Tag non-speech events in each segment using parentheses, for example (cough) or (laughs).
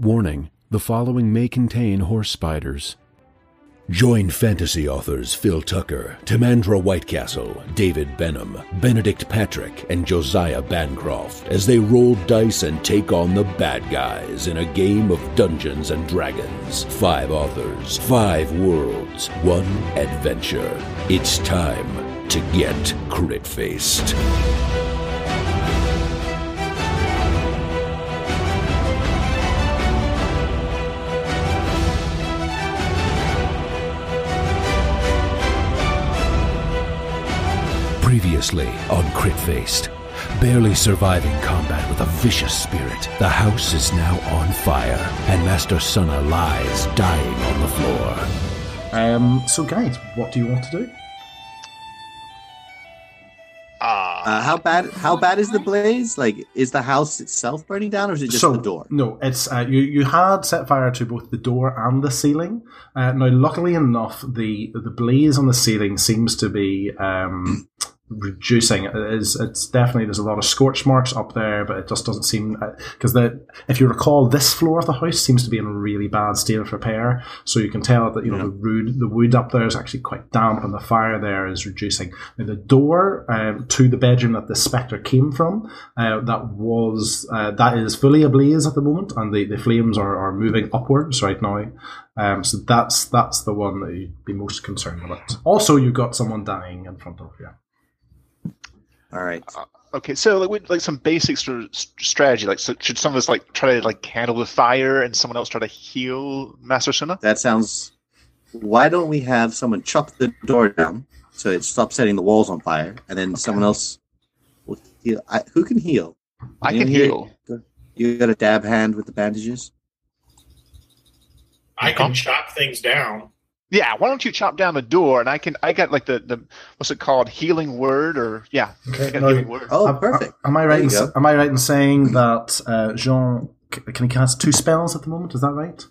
Warning the following may contain horse spiders. Join fantasy authors Phil Tucker, Timandra Whitecastle, David Benham, Benedict Patrick, and Josiah Bancroft as they roll dice and take on the bad guys in a game of Dungeons and Dragons. Five authors, five worlds, one adventure. It's time to get crit faced. Previously on Crit Faced. Barely surviving combat with a vicious spirit, the house is now on fire, and Master Sunna lies dying on the floor. Um, so, guys, what do you want to do? Uh, how bad? How bad is the blaze? Like, is the house itself burning down, or is it just so, the door? No, it's uh, you. You had set fire to both the door and the ceiling. Uh, now, luckily enough, the the blaze on the ceiling seems to be um, reducing. It is, it's definitely there's a lot of scorch marks up there, but it just doesn't seem because the if you recall, this floor of the house seems to be in a really bad state of repair. So you can tell that you know Yeah. the wood the wood up there is actually quite damp, and the fire there is reducing. Now, the door um, to the bedroom that the spectre came from, uh, that was uh, that is fully ablaze at the moment, and the, the flames are, are moving upwards right now. Um, so that's that's the one that you'd be most concerned about. Also, you've got someone dying in front of you. All right. Uh, okay, so like, we- like some basic sort of strategy. Like, so should some of us like try to like handle the fire, and someone else try to heal Master Suna? That sounds. Why don't we have someone chop the door down so it stops setting the walls on fire, and then someone else will heal? I, who can heal? I can Anyone here? heal. You got a dab hand with the bandages? I can chop things down. Yeah, why don't you chop down the door, and I can I got like the the what's it called healing word or yeah, I got no, healing word. Oh, Am- perfect. Am I There right? In, am I right in saying that uh, Jean can he cast two spells at the moment? Is that right?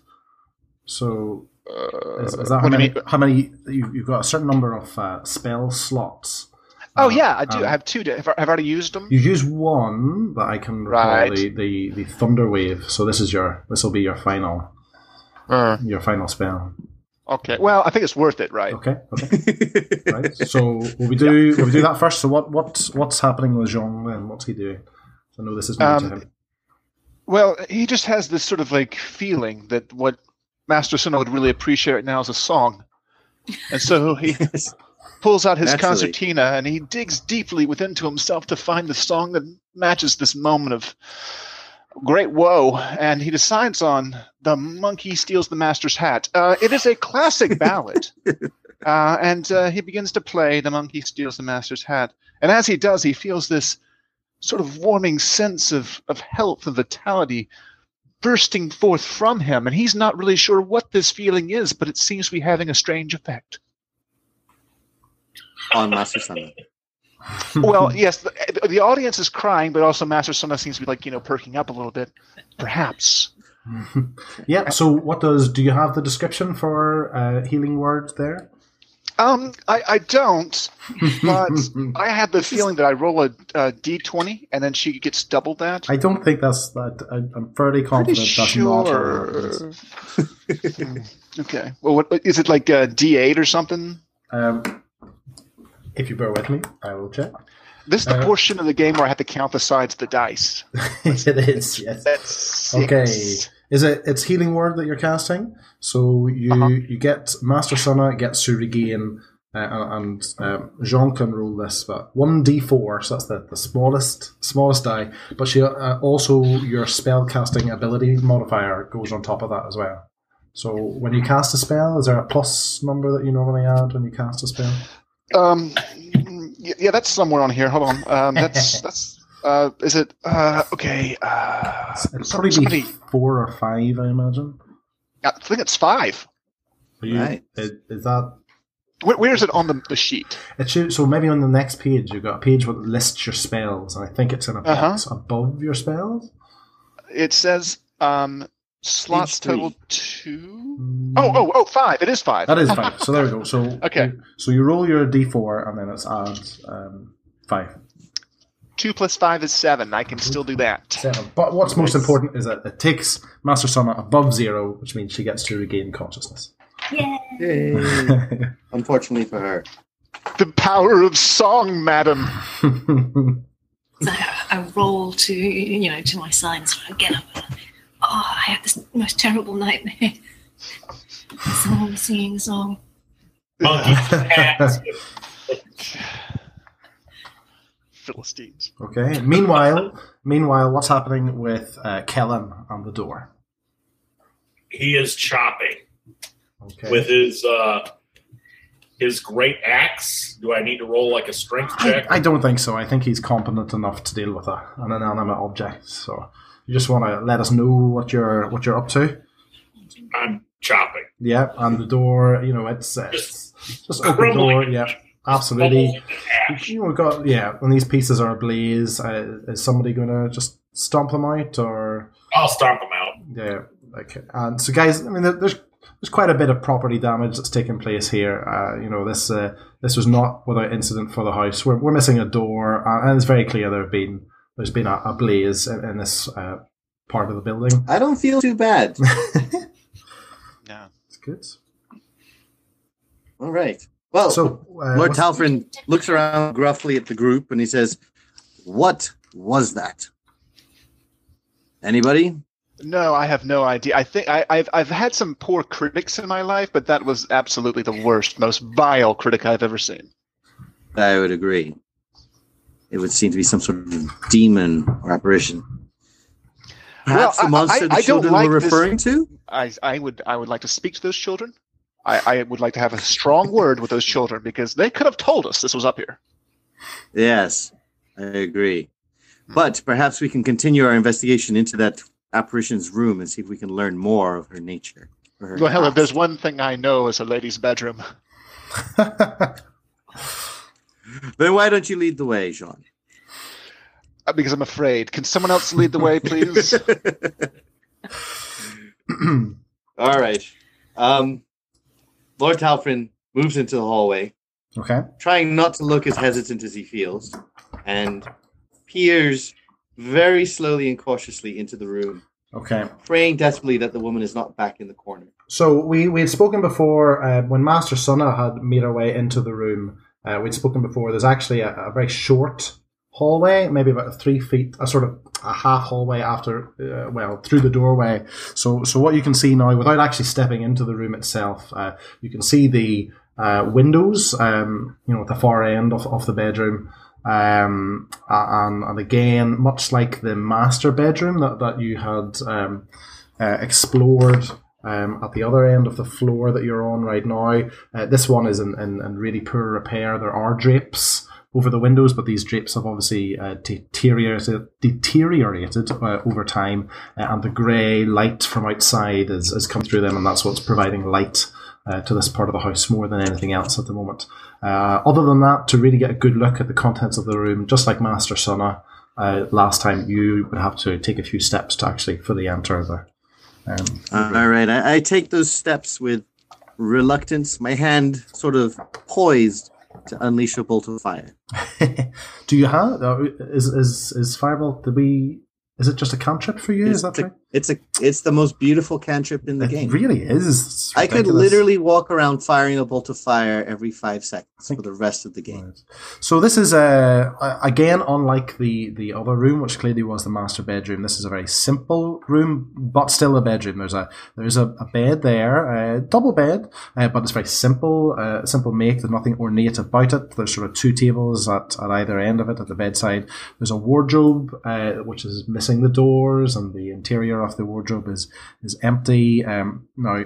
So Uh, is, is that how what you many? How many? You, you've got a certain number of uh, spell slots. Oh Uh, yeah, I do. um, I have two. Have I have I already used them? You use one that I can recall Right. the, the the thunder wave. So this is your this will be your final Uh, your final spell. Okay. Well, I think it's worth it, right? Okay. Okay. (laughs) right. So will we do will we do that first? So what what's what's happening with Jean then? What's he doing? I know this is new to Um, him. Well, he just has this sort of like feeling that what Master Suna would really appreciate right now is a song, and so (laughs) he pulls out his Naturally. concertina and he digs deeply within to himself to find the song that matches this moment of great woe and he decides on the monkey steals the master's hat. Uh, it is a classic (laughs) ballad. Uh, and uh, he begins to play the monkey steals the master's hat. And as he does he feels this sort of warming sense of, of health and vitality bursting forth from him. And he's not really sure what this feeling is but it seems to be having a strange effect. On Master Sunna. Well, yes, the, the audience is crying, but also Master Sona seems to be like you know perking up a little bit. Perhaps. (laughs) yeah. So what does do you have the description for uh, healing word there? Um, I, I don't, (laughs) but I had the feeling that I roll a, a d20 and then she gets double that. I don't think that's that. I, I'm fairly Pretty confident that's not sure. Hmm, (laughs) okay. Well, what is it like a d8 or something? Um, if you bear with me, I will check. This is the Uh, portion of the game where I have to count the sides of the dice. (laughs) it is yes. That's six. Okay. Is it? It's healing word that you're casting. So you Uh-huh. you get Master Sunna gets to regain, uh, and um, Jean can roll this, but one d four. So that's the, the smallest smallest die. But she uh, also your spell casting ability modifier goes on top of that as well. So when you cast a spell, is there a plus number that you normally add when you cast a spell? Um, y- yeah, that's somewhere on here. Hold on. Um, that's (laughs) that's. Uh, is it? Uh, okay. Uh, It'd some- probably somebody. four or five, I imagine. I think it's five. Are you, Right. is, is that Where, where is it on the, the sheet? It should, so maybe on the next page you've got a page that lists your spells, and I think it's in a Uh-huh. box above your spells. It says um, slots total two. Oh, oh, oh, five. It is five. that is five. So there we go. So (laughs) Okay. So you roll your d4, and then it's add um, five. two plus five is seven. I can still do that. Seven. But what's most important is that it takes Master Sona above zero, which means she gets to regain consciousness. Yeah. Yay. (laughs) Unfortunately for her. The power of song, madam. (laughs) So I roll to you know to my side and sort of get up. Oh, I had this most terrible nightmare. Someone was singing a song. Monkey. Philistines. okay. Meanwhile, meanwhile, what's happening with uh, Kellen on the door? He is chopping Okay. with his uh his great axe. Do I need to roll like a strength I, check? I don't think so. I think he's competent enough to deal with a, an inanimate object. So you just want to let us know what you're what you're up to. I'm chopping. Yeah, and the door, you know, it's, uh, it's just open door. Yeah, absolutely. And. You know, we've got yeah. When these pieces are ablaze, uh, is somebody going to just stomp them out, or I'll stomp them out. yeah? Like, and so guys, I mean, there's there's quite a bit of property damage that's taking place here. Uh, you know, this uh, this was not without incident for the house. We're, we're missing a door, and it's very clear there have been there's been a, a blaze in, in this uh, part of the building. I don't feel too bad. (laughs) Yeah. It's good. All right. Well, So, uh, Lord what's- Talfrin looks around gruffly at the group and he says, What was that? Anybody? No, I have no idea. I think I, I've I've had some poor critics in my life, but that was absolutely the worst, most vile critic I've ever seen. I would agree. It would seem to be some sort of demon or apparition. Perhaps Well, the monster I- the I don't children like were this- referring to? I I would I would like to speak to those children. I, I would like to have a strong word with those children because they could have told us this was up here. Yes, I agree. Hmm. But perhaps we can continue our investigation into that apparition's room and see if we can learn more of her nature. or her Well, if there's one thing I know is a lady's bedroom. (laughs) (laughs) Then why don't you lead the way, Jean? Uh, Because I'm afraid. Can someone else lead the way, (laughs) please? (clears throat) All right. Um, Lord Talfrin moves into the hallway, okay. trying not to look as hesitant as he feels, and peers very slowly and cautiously into the room, Okay. praying desperately that the woman is not back in the corner. So we we had spoken before uh, when Master Sunna had made her way into the room. Uh, we'd spoken before. There's actually a, a very short hallway, maybe about three feet, a sort of a half hallway after, uh, well, through the doorway. So so what you can see now, without actually stepping into the room itself, uh, you can see the uh, windows, um, you know, at the far end of, of the bedroom. Um, and, and again, much like the master bedroom that, that you had um, uh, explored um, at the other end of the floor that you're on right now. Uh, this one is in, in, in really poor repair. There are drapes over the windows, but these drapes have obviously uh, deteriorated, deteriorated uh, over time, uh, and the grey light from outside is come through them, and that's what's providing light uh, to this part of the house more than anything else at the moment. Uh, other than that, to really get a good look at the contents of the room, just like Master Sona, uh, last time you would have to take a few steps to actually fully enter the. Um, All right, I, I take those steps with reluctance, my hand sort of poised to unleash a bolt of fire. (laughs) Do you have uh, is is is fireball? Did we? Is it just a cantrip for you? Is that a, right? It's a it's the most beautiful cantrip in the It game. really is. I could literally walk around firing a bolt of fire every five seconds for the rest of the game. Right. So this is uh, a again unlike the the other room, which clearly was the master bedroom. This is a very simple room, but still a bedroom. There's a there's a, a bed there, a double bed, uh, but it's very simple, uh, simple make. There's nothing ornate about it. There's sort of two tables at, at either end of it at the bedside. There's a wardrobe uh, which is missing the doors, and the interior of the wardrobe is is empty. Um, now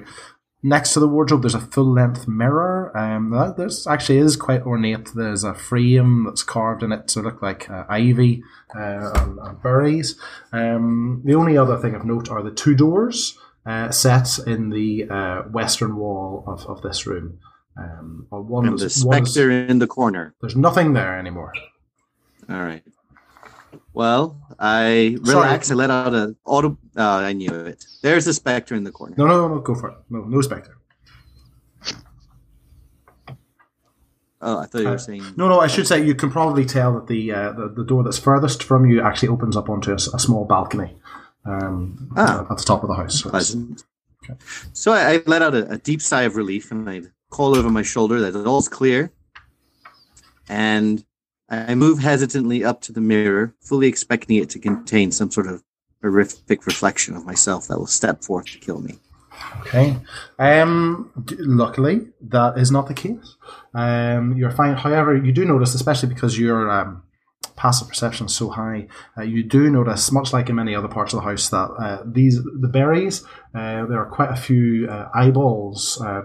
next to the wardrobe there's a full length mirror um that this actually is quite ornate there's a frame that's carved in it to look like uh, ivy uh, and, and berries um the only other thing of note are the two doors uh, set in the uh, western wall of, of this room um one And the is, one is- in the corner. there's nothing there anymore All right. Well, I Sorry. relax. I let out a auto. Oh, I knew it. There's a specter in the corner. no no no go for it no no specter Oh, I thought you Uh, were saying. No, no, I should say you can probably tell that the uh, the, the door that's furthest from you actually opens up onto a small balcony um, Ah. at the top of the house. So pleasant. So I, I let out a, a deep sigh of relief and I call over my shoulder that it all's clear. And I move hesitantly up to the mirror, fully expecting it to contain some sort of horrific reflection of myself that will step forth to kill me. Okay. Um, luckily, that is not the case. Um, you're fine. However, you do notice, especially because your um, passive perception is so high, uh, you do notice, much like in many other parts of the house, that uh, these the berries. Uh, there are quite a few uh, eyeballs uh,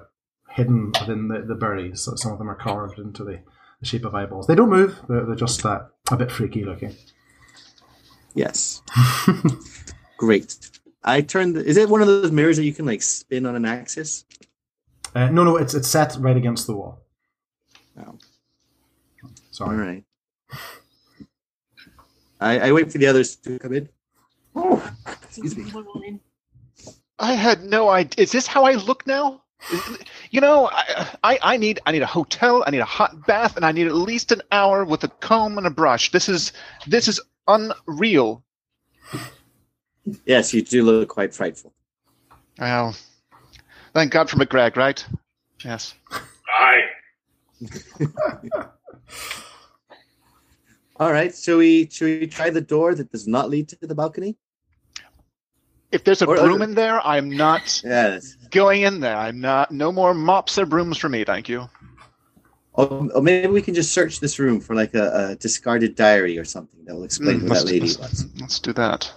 hidden within the, the berries. So some of them are carved into the, the shape of eyeballs. They don't move. They're, they're just uh, a bit freaky looking. Yes. (laughs) Great. I turned. Is it one of those mirrors that you can like spin on an axis? Uh, no, no, it's it's set right against the wall. Oh. Sorry. right. I, I wait for the others to come in. Oh, excuse me. We're all in. I had no idea. Is this how I look now? Is- You know, I, I, I need I need a hotel, I need a hot bath, and I need at least an hour with a comb and a brush. This is this is unreal. Yes, you do look quite frightful. Well, thank God for McGregor, right? Yes. Aye. (laughs) All right. Shall we? Shall we try the door that does not lead to the balcony? If there's a Or- broom in there, I'm not Yes. Going in there. I'm not. No more mops or brooms for me, thank you. Or, or maybe we can just search this room for like a, a discarded diary or something that will explain Mm, who that lady let's- was. let's do that.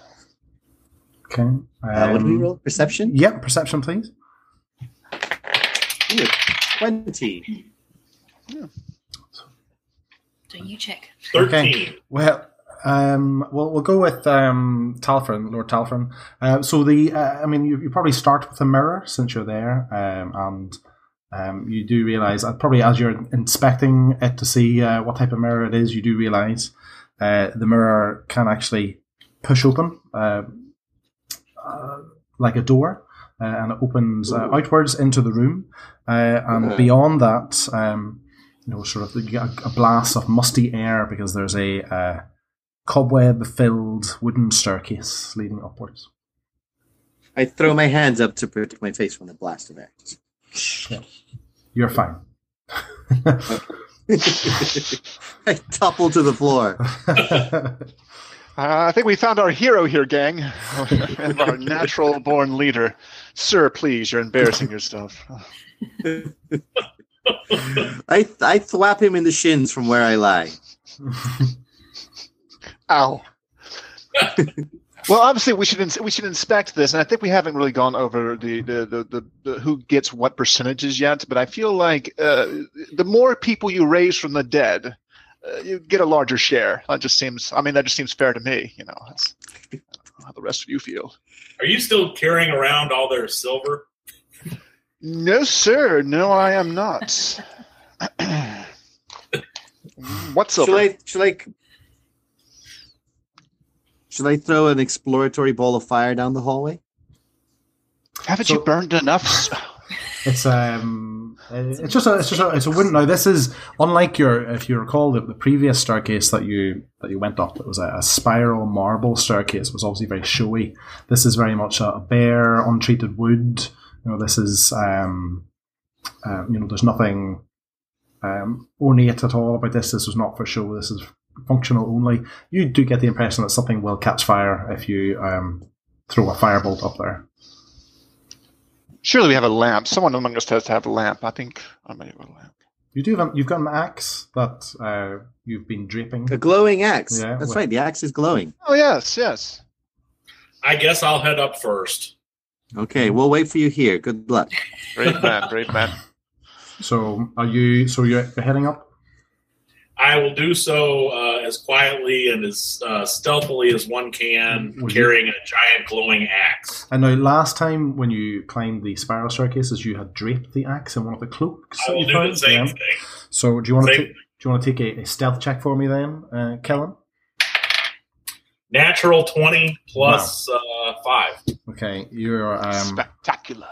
Okay. Uh, what do we Um, roll? Perception. Yep, perception, please. Ooh, Twenty. So you check. Thirteen. Well, um, well, we'll go with um, Talfrin, Lord Talfrin. Uh, so the, uh, I mean, you, you probably start with a mirror since you're there, um, and um, you do realize, uh, probably as you're inspecting it to see uh, what type of mirror it is, you do realize uh, the mirror can actually push open uh, uh, like a door. Uh, and it opens uh, outwards into the room, uh, and Mhm. beyond that, um, you know, sort of a, a blast of musty air because there's a uh, cobweb-filled wooden staircase leading upwards. I throw my hands up to protect my face from the blast of air. You're fine. (laughs) I topple to the floor. (laughs) Uh, I think we found our hero here, gang, (laughs) and our natural-born leader. Sir, please, you're embarrassing yourself. I I thwap him in the shins from where I lie. Ow. well, obviously, we should ins- we should inspect this, and I think we haven't really gone over the the, the, the, the who gets what percentages yet. But I feel like uh, the more people you raise from the dead, uh, you get a larger share. That just seems. I mean, that just seems fair to me. You know, that's I don't know how the rest of you feel. Are you still carrying around all their silver? No, sir. No, I am not. (clears throat) What's Should? I should I should I throw an exploratory ball of fire down the hallway? Haven't So- you burned enough? (laughs) It's um, uh, it's just a, it's just a, it's a wooden. Now this is unlike your, if you recall the, the previous staircase that you that you went up. It was a, a spiral marble staircase. It was obviously very showy. This is very much a bare, untreated wood. You know, this is um, um, you know, there's nothing um ornate at all about this. This was not for show. This is functional only. You do get the impression that something will catch fire if you um throw a firebolt up there. Surely we have a lamp. Someone among us has to have a lamp. I think I may have a lamp. You do have an, you've got an axe that uh, you've been draping. A glowing axe. Yeah, That's well- right. The axe is glowing. Oh yes, yes. I guess I'll head up first. Okay, we'll wait for you here. Good luck. Great man, brave man. So are you? So you're, you're heading up. I will do so uh, as quietly and as uh, stealthily as one can, Would you- carrying a giant glowing axe. I know last time when you climbed the spiral staircases, you had draped the axe in one of the cloaks. I will do found. the same Yeah. thing. So do you want to? Do you want to take a, a stealth check for me then, uh, Kellen? Natural 20 plus uh, 5. Okay, you're um, Spectacular.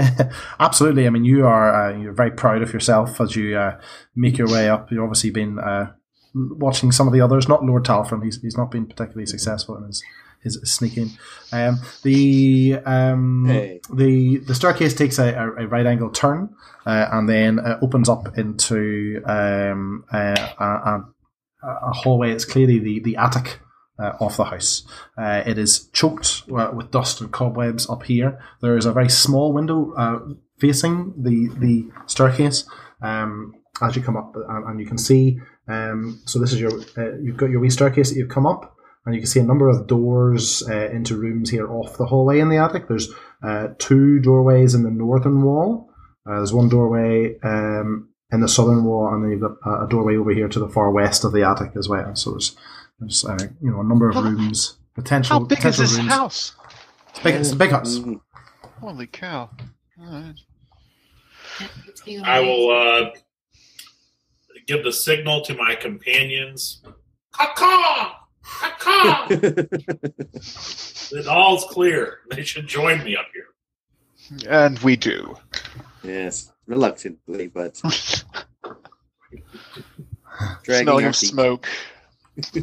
(laughs) absolutely. I mean, you are uh, you're very proud of yourself as you uh, make your way up. You've obviously been uh, watching some of the others. Not Lord Talfrin. He's he's not been particularly successful in his his sneaking. Um, the um, Hey. the the staircase takes a, a, a right angle turn uh, and then uh, opens up into um, a, a, a, a hallway. It's clearly the the attic uh, of the house. Uh, it is choked uh, with dust and cobwebs up here. There is a very small window uh, facing the the staircase um, as you come up, and, and you can see. Um, so this is your uh, you've got your wee staircase that you've come up, and you can see a number of doors uh, into rooms here off the hallway in the attic. There's uh, two doorways in the northern wall. Uh, there's one doorway um, in the southern wall, and then you've got a doorway over here to the far west of the attic as well. So there's there's uh, you know a number of How- rooms potential. How big is potential this rooms. house? It's big. It's a big house. Mhm. Holy cow. Alright. I will uh, give the signal to my companions. Caw-caw! Caw-caw! Then all's clear. They should join me up here. And we do. yes, reluctantly, but (laughs) dragging Smelling of smoke. (laughs)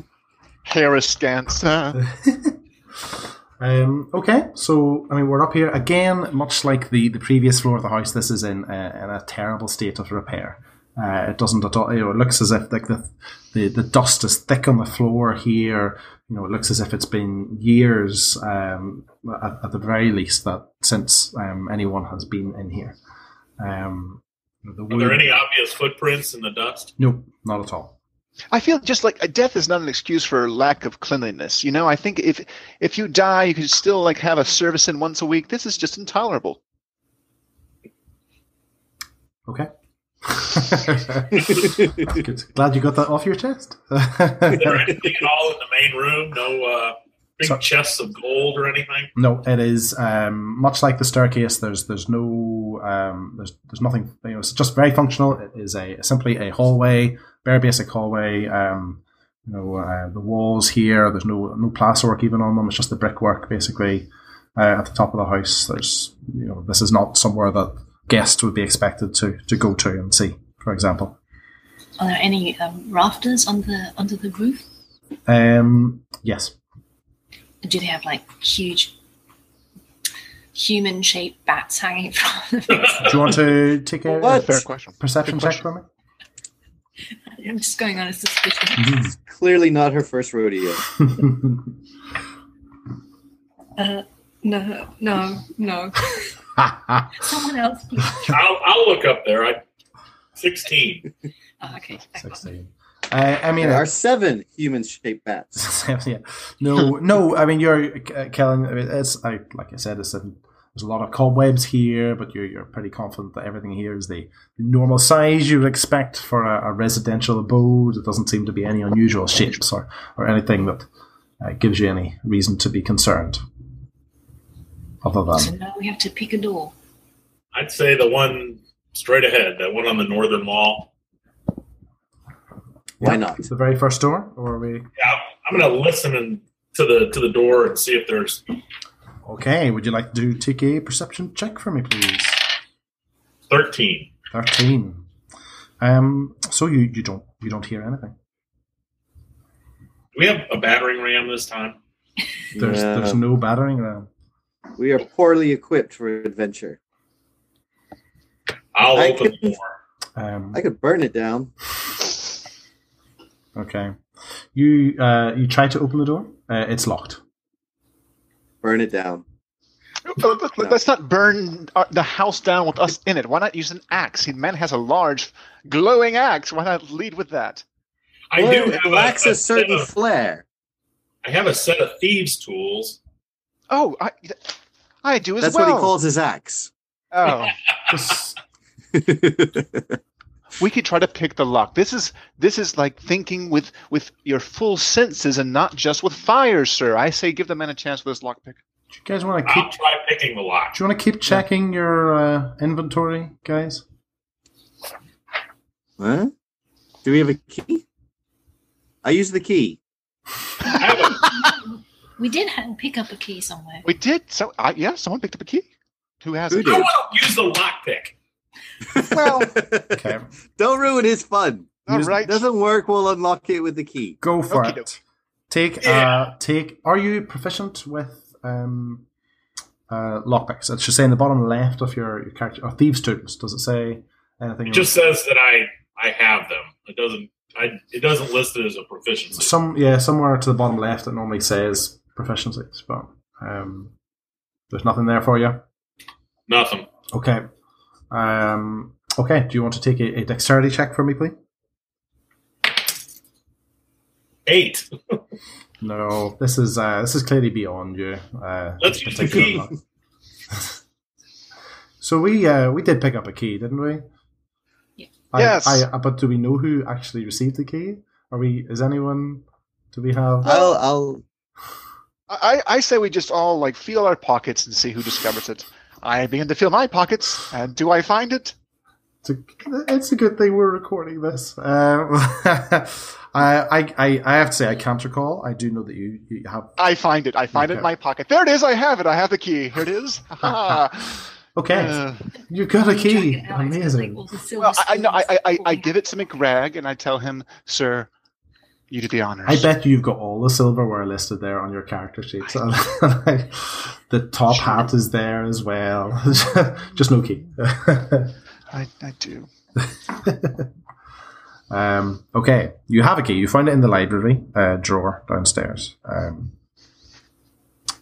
Hair askance. Uh, (laughs) Um, okay, so I mean we're up here again, much like the, the previous floor of the house. This is in a, in a terrible state of repair. Uh, it doesn't at all. You know, it looks as if like the, the the dust is thick on the floor here. You know, it looks as if it's been years, um, at, at the very least, that since um, anyone has been in here. Um, the Are there any obvious footprints in the dust? No, not at all. I feel just like uh, death is not an excuse for lack of cleanliness. You know, I think if if you die, you could still like have a service in once a week. This is just intolerable. Okay. (laughs) Glad you got that off your chest. Is anything at all in the main room? No uh, big So- chests of gold or anything? No, it is um, much like the staircase. There's there's no um, there's there's nothing. You know, it's just very functional. It is a simply a hallway, very basic hallway. Um, you know, uh, the walls here. There's no no plasterwork even on them. It's just the brickwork basically uh, at the top of the house. There's you know this is not somewhere that guests would be expected to to go to and see. For example, Are there any um, rafters on the under the roof? um, yes, Do they have like huge human-shaped bats hanging from them? do you want to take a What? Fair question. perception Good check for me? (laughs) I'm just going on a suspicion. (laughs) Clearly not her first rodeo. (laughs) Uh, no, no, no. Someone else, please. I'll, I'll look up there. I 16. Oh, okay. Sixteen. Uh, I mean, There are seven human-shaped bats. yeah. No, no. I mean, you're uh, Kellen. I mean, it's I, like I said, it's a, there's a lot of cobwebs here, but you're you're pretty confident that everything here is the, the normal size you would expect for a, a residential abode. It doesn't seem to be any unusual shapes or or anything that uh, gives you any reason to be concerned. Other than. So now we have to pick a door. I'd say the one straight ahead, that one on the northern wall. Why Yeah, not? the very first door, or are we? Yeah, I'm going to listen and, to the to the door and see if there's Okay, would you like to do take a perception check for me, please? 13. Thirteen. Um. So you you don't you don't hear anything. Do we have a battering ram this time? (laughs) There's Yeah. there's no battering ram. We are poorly equipped for adventure. I'll I open the door. Um, I could burn it down. okay. You uh, you try to open the door. Uh, it's locked. Burn it down. (laughs) Let- let- Let's not burn uh, the house down with us in it. Why not use an axe? The man has a large, glowing axe. Why not lead with that? I Well, do it have lacks a, a, a certain of, flair. I have a set of thieves' tools. Oh, I, I do as That's well. what he calls his axe. Oh, (laughs) (laughs) we could try to pick the lock. This is this is like thinking with with your full senses and not just with fire, sir. I say give the man a chance with this lockpick. Do you guys want to keep? I'll try picking the lock. Do you want to keep checking your uh, inventory, guys? Huh? Do we have a key? I use the key. I have a, We did ha- pick up a key somewhere. We did. So, uh, yeah, someone picked up a key. Who has Who it? did? I want to use the lockpick. (laughs) Well, Okay, Don't ruin his fun. all Use- right. Doesn't work, we'll unlock it with the key. go for Okey-doke. it. Take Yeah. uh take. Are you proficient with um uh lockpicks? It should say in the bottom left of your, your character or thieves tools. Does it say anything? It just says that I I have them. It doesn't. I it doesn't list it as a proficiency. some yeah somewhere to the bottom left it normally says proficiencies, but um there's nothing there for you. Nothing. Okay. Um. Okay. Do you want to take a, a dexterity check for me, please? Eight. (laughs) No, this is uh, this is clearly beyond you. Uh, Let's use the key. so we uh, we did pick up a key, didn't we? Yeah. I, Yes. I, but do we know who actually received the key? Are we? Is anyone? Do we have? I'll, I'll. I, I say we just all like feel our pockets and see who discovers it. I begin to feel my pockets, and do I find it? It's a, it's a good thing we're recording this. Um, (laughs) I, I I have to say I can't recall. I do know that you, you have. I find it. I find it in my pocket. There it is. I have it. I have the key. Here it is. (laughs) Okay, Uh, you've got a key. it out, it's Amazing. like all the silver well, I, I know. I, I, I, I give it to McGrag, and I tell him, "Sir, you do the honors." I bet you've got all the silverware listed there on your character sheet. So, (laughs) the top hat is there as well. (laughs) Just no key. I, I do. Um, okay, you have a key. You found it in the library uh, drawer downstairs. Um,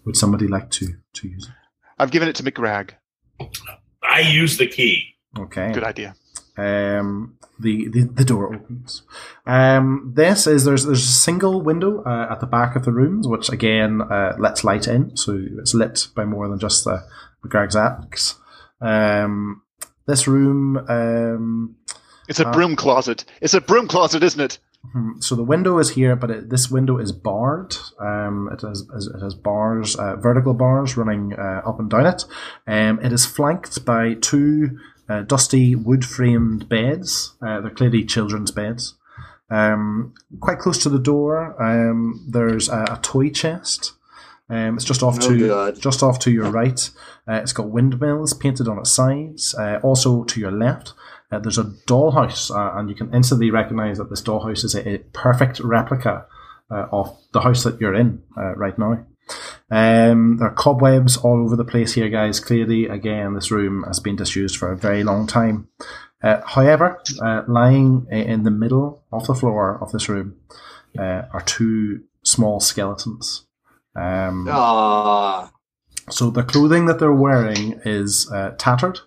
would somebody like to to use it? I've given it to McGrag. I use the key. Okay. Good idea. Um, the, the the door opens. Um, this is there's there's a single window uh, at the back of the rooms, which again uh, lets light in, so it's lit by more than just the McGreg's axe. Um, this room, um, It's a Uh, broom closet. It's a broom closet, isn't it? hmm, so the window is here, but it, this window is barred. Um, it has it has bars, uh, vertical bars running uh, up and down it. Um, it is flanked by two uh, dusty wood framed beds. Uh, they're clearly children's beds. Um, quite close to the door, um, there's a, a toy chest. Um, it's just off Oh, to God. just off to your right. Uh, it's got windmills painted on its sides. Uh, also to your left, uh, there's a dollhouse, uh, and you can instantly recognize that this dollhouse is a, a perfect replica uh, of the house that you're in uh, right now. Um, there are cobwebs all over the place here, guys. Clearly, again, this room has been disused for a very long time. Uh, however, uh, lying in the middle of the floor of this room uh, are two small skeletons. Um, Ah, so the clothing that they're wearing is uh, tattered,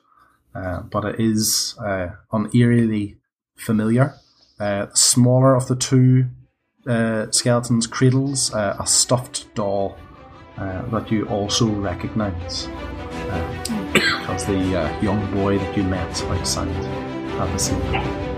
uh, but it is uh, uneerily familiar. Uh, the smaller of the two uh, skeletons cradles uh, a stuffed doll uh, that you also recognize uh, as the uh, young boy that you met outside at the scene.